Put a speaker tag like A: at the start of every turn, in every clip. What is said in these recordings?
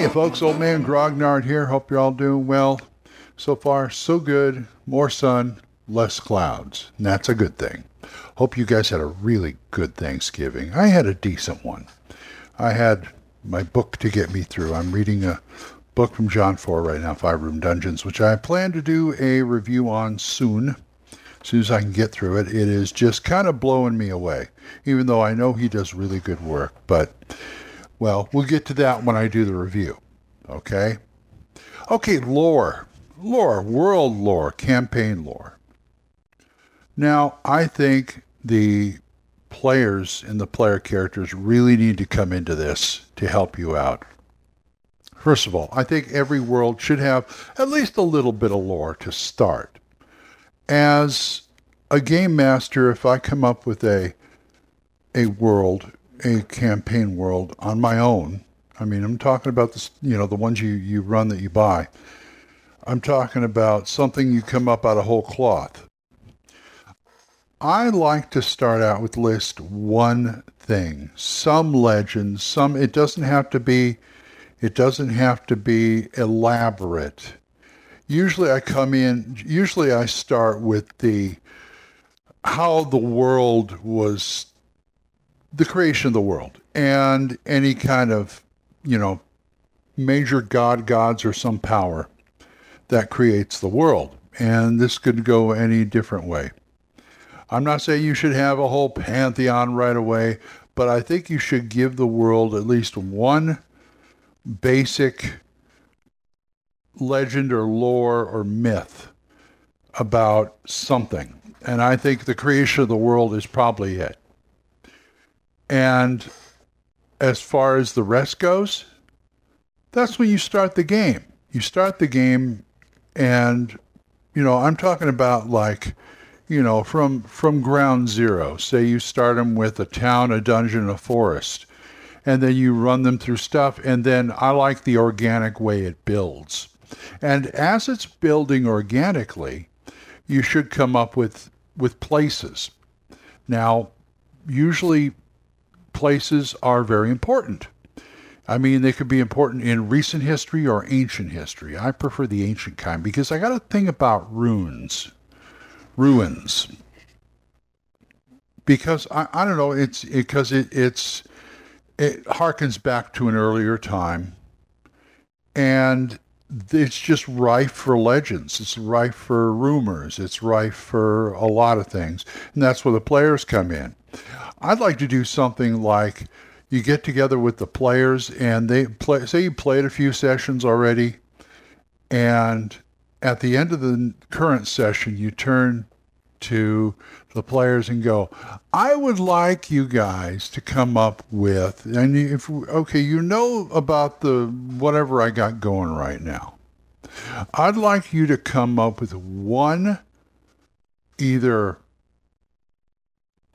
A: Hiya, folks. Old Man Grognard here. Hope you're all doing well. So far, so good. More sun, less clouds. And that's a good thing. Hope you guys had a really good Thanksgiving. I had a decent one. I had my book to get me through. I'm reading a book from Johnn Four right now, Five Room Dungeons, which I plan to do a review on soon. As soon as I can get through it, it is just kind of blowing me away. Even though I know he does really good work, but well, we'll get to that when I do the review. Okay? Okay, lore. Lore, world lore, campaign lore. Now, I think the players and the player characters really need to come into this to help you out. First of all, I think every world should have at least a little bit of lore to start. As a game master, if I come up with a a world, a campaign world on my own, I mean, I'm talking about this, you know, the ones you, you run that you buy. I'm talking about something you come up out of whole cloth. I like to start out with list one thing, some legend, some it doesn't have to be it doesn't have to be elaborate. Usually I come in usually I start with the how the world was the creation of the world and any kind of, you know, major god gods or some power that creates the world. And this could go any different way. I'm not saying you should have a whole pantheon right away, but I think you should give the world at least one basic legend or lore or myth about something. And I think the creation of the world is probably it. And as far as the rest goes, that's when you start the game. You start the game and you know, I'm talking about like you know, from from ground zero. Say you start them with a town, a dungeon, a forest, and then you run them through stuff. And then I like the organic way it builds. And as it's building organically, you should come up with with places. Now, usually places are very important. I mean, they could be important in recent history or ancient history. I prefer the ancient kind because I got to think about runes ruins because I, I don't know it's because it, it's it harkens back to an earlier time and it's just rife for legends. It's rife for rumors. It's rife for a lot of things. And that's where the players come in. I'd like to do something like you get together with the players and they play say you played a few sessions already and at the end of the current session you turn to the players and go, I would like you guys to come up with, and if, okay, you know about the whatever I got going right now. I'd like you to come up with one either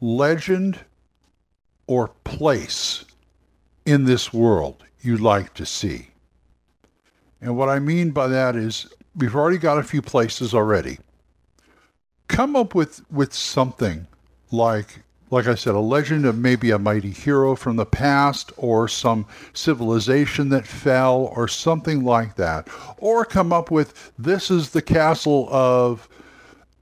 A: legend or place in this world you'd like to see. And what I mean by that is we've already got a few places already come up with with something like like I said, a legend of maybe a mighty hero from the past or some civilization that fell or something like that. Or come up with this is the castle of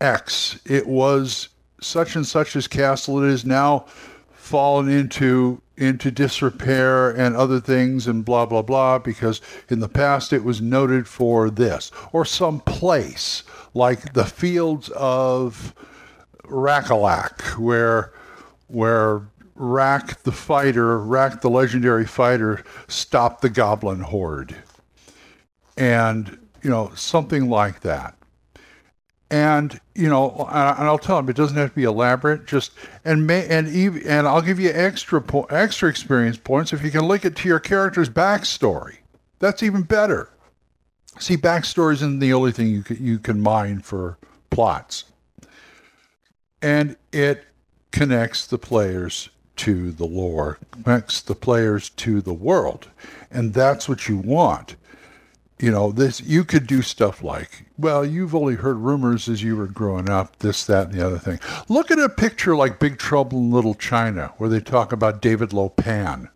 A: X. It was such and such as castle. It is now fallen into into disrepair and other things and blah blah blah because in the past it was noted for this or some place like the fields of Rakhalak where where Rak the fighter, Rak the legendary fighter, stopped the goblin horde. And, you know, something like that. And, you know, and I'll tell them it doesn't have to be elaborate, just, and may, and even, and I'll give you extra, po- extra experience points if you can link it to your character's backstory. That's even better. See, backstory isn't the only thing you can, you can mine for plots. And it connects the players to the lore, connects the players to the world. And that's what you want. You know, this you could do stuff like, well, you've only heard rumors as you were growing up, this, that, and the other thing. Look at a picture like Big Trouble in Little China, where they talk about David Lo Pan,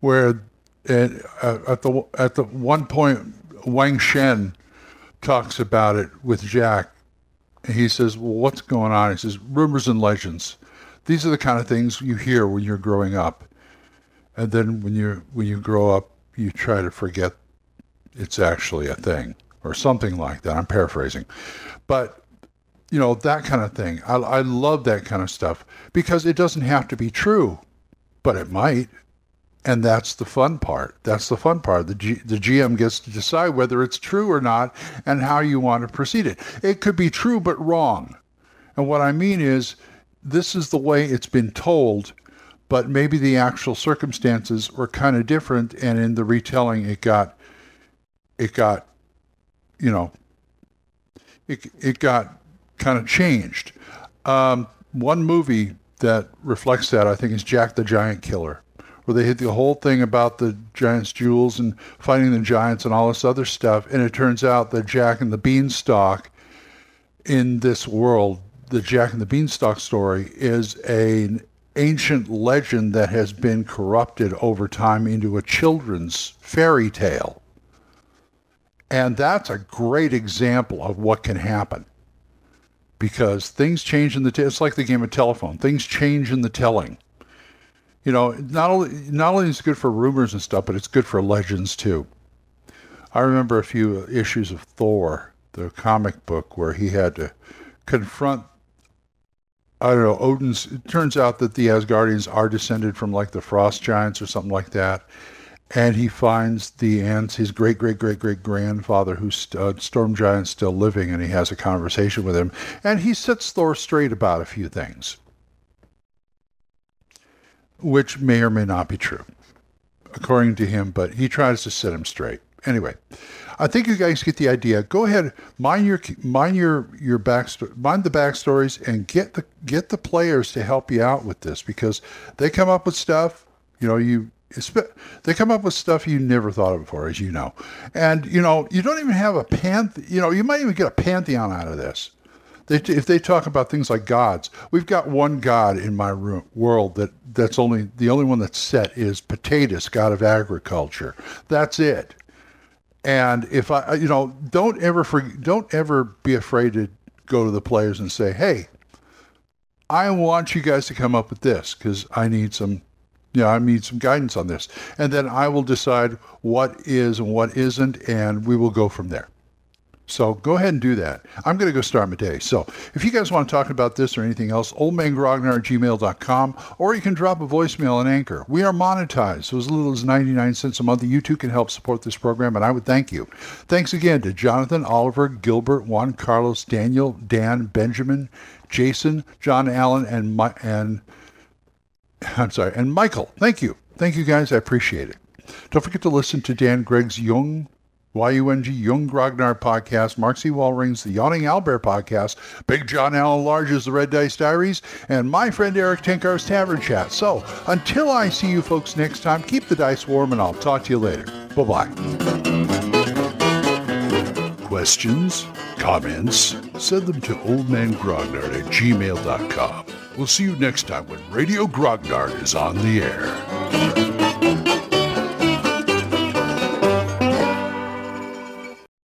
A: where at, at the at the one point Wang Shen talks about it with Jack And he says, Well, what's going on? He says, Rumors and legends. These are the kind of things you hear when you're growing up. And then when you when you grow up, you try to forget it's actually a thing or something like that. I'm paraphrasing. But you know, that kind of thing. I, I love that kind of stuff because it doesn't have to be true, but it might. And that's the fun part. That's the fun part. The, G, the GM gets to decide whether it's true or not and how you want to proceed it. It could be true but wrong. And what I mean is, this is the way it's been told, but maybe the actual circumstances were kind of different, and in the retelling, it got, it got, you know, it it got kind of changed. Um, one movie that reflects that, I think, is Jack the Giant Killer where they hit the whole thing about the giant's jewels and fighting the giants and all this other stuff. And it turns out that Jack and the Beanstalk in this world, the Jack and the Beanstalk story, is an ancient legend that has been corrupted over time into a children's fairy tale. And that's a great example of what can happen because things change in the t- it's like the game of telephone things change in the telling you know, not only not only is it good for rumors and stuff, but it's good for legends too. I remember a few issues of Thor, the comic book, where he had to confront. I don't know. Odin's. It turns out that the Asgardians are descended from like the frost giants or something like that, and he finds the ants, his great great great great grandfather, who's uh, storm giant, still living, and he has a conversation with him, and he sets Thor straight about a few things which may or may not be true, according to him, but he tries to set him straight. Anyway, I think you guys get the idea. Go ahead, mind your mind your your backstory, mind the backstories, and get the get the players to help you out with this because they come up with stuff. You know, you they come up with stuff you never thought of before, as you know, and you know you don't even have a panth. You know, you might even get a pantheon out of this. They, if they talk about things like gods, we've got one god in my room, world that that's only the only one that's set is Potatoes, god of agriculture. That's it. And if I, you know, don't ever for, don't ever be afraid to go to the players and say, "Hey, I want you guys to come up with this because I need some, you know, I need some guidance on this." And then I will decide what is and what isn't, and we will go from there. So go ahead and do that. I'm going to go start my day. So if you guys want to talk about this or anything else, oldmangrognard at gmail.com, or you can drop a voicemail on Anchor. We are monetized, so as little as 99 cents a month. You too can help support this program, and I would thank you. Thanks again to Jonathan, Oliver, Gilbert, Juan Carlos, Daniel, Dan, Benjamin, Jason, John Allen, and my, and I'm sorry, and Michael. Thank you. Thank you guys. I appreciate it. Don't forget to listen to Dan Gregg's Young YUNG Young Grognard podcast, Mark C. Walring's The Yawning Albert podcast, Big John Allen Large's The Red Dice Diaries, and my friend Erik Tenkar's Tavern Chat. So until I see you folks next time, keep the dice warm and I'll talk to you later. Bye-bye.
B: Questions? Comments? Send them to oldmangrognard at gmail.com We'll see you next time when Radio Grognard is on the air.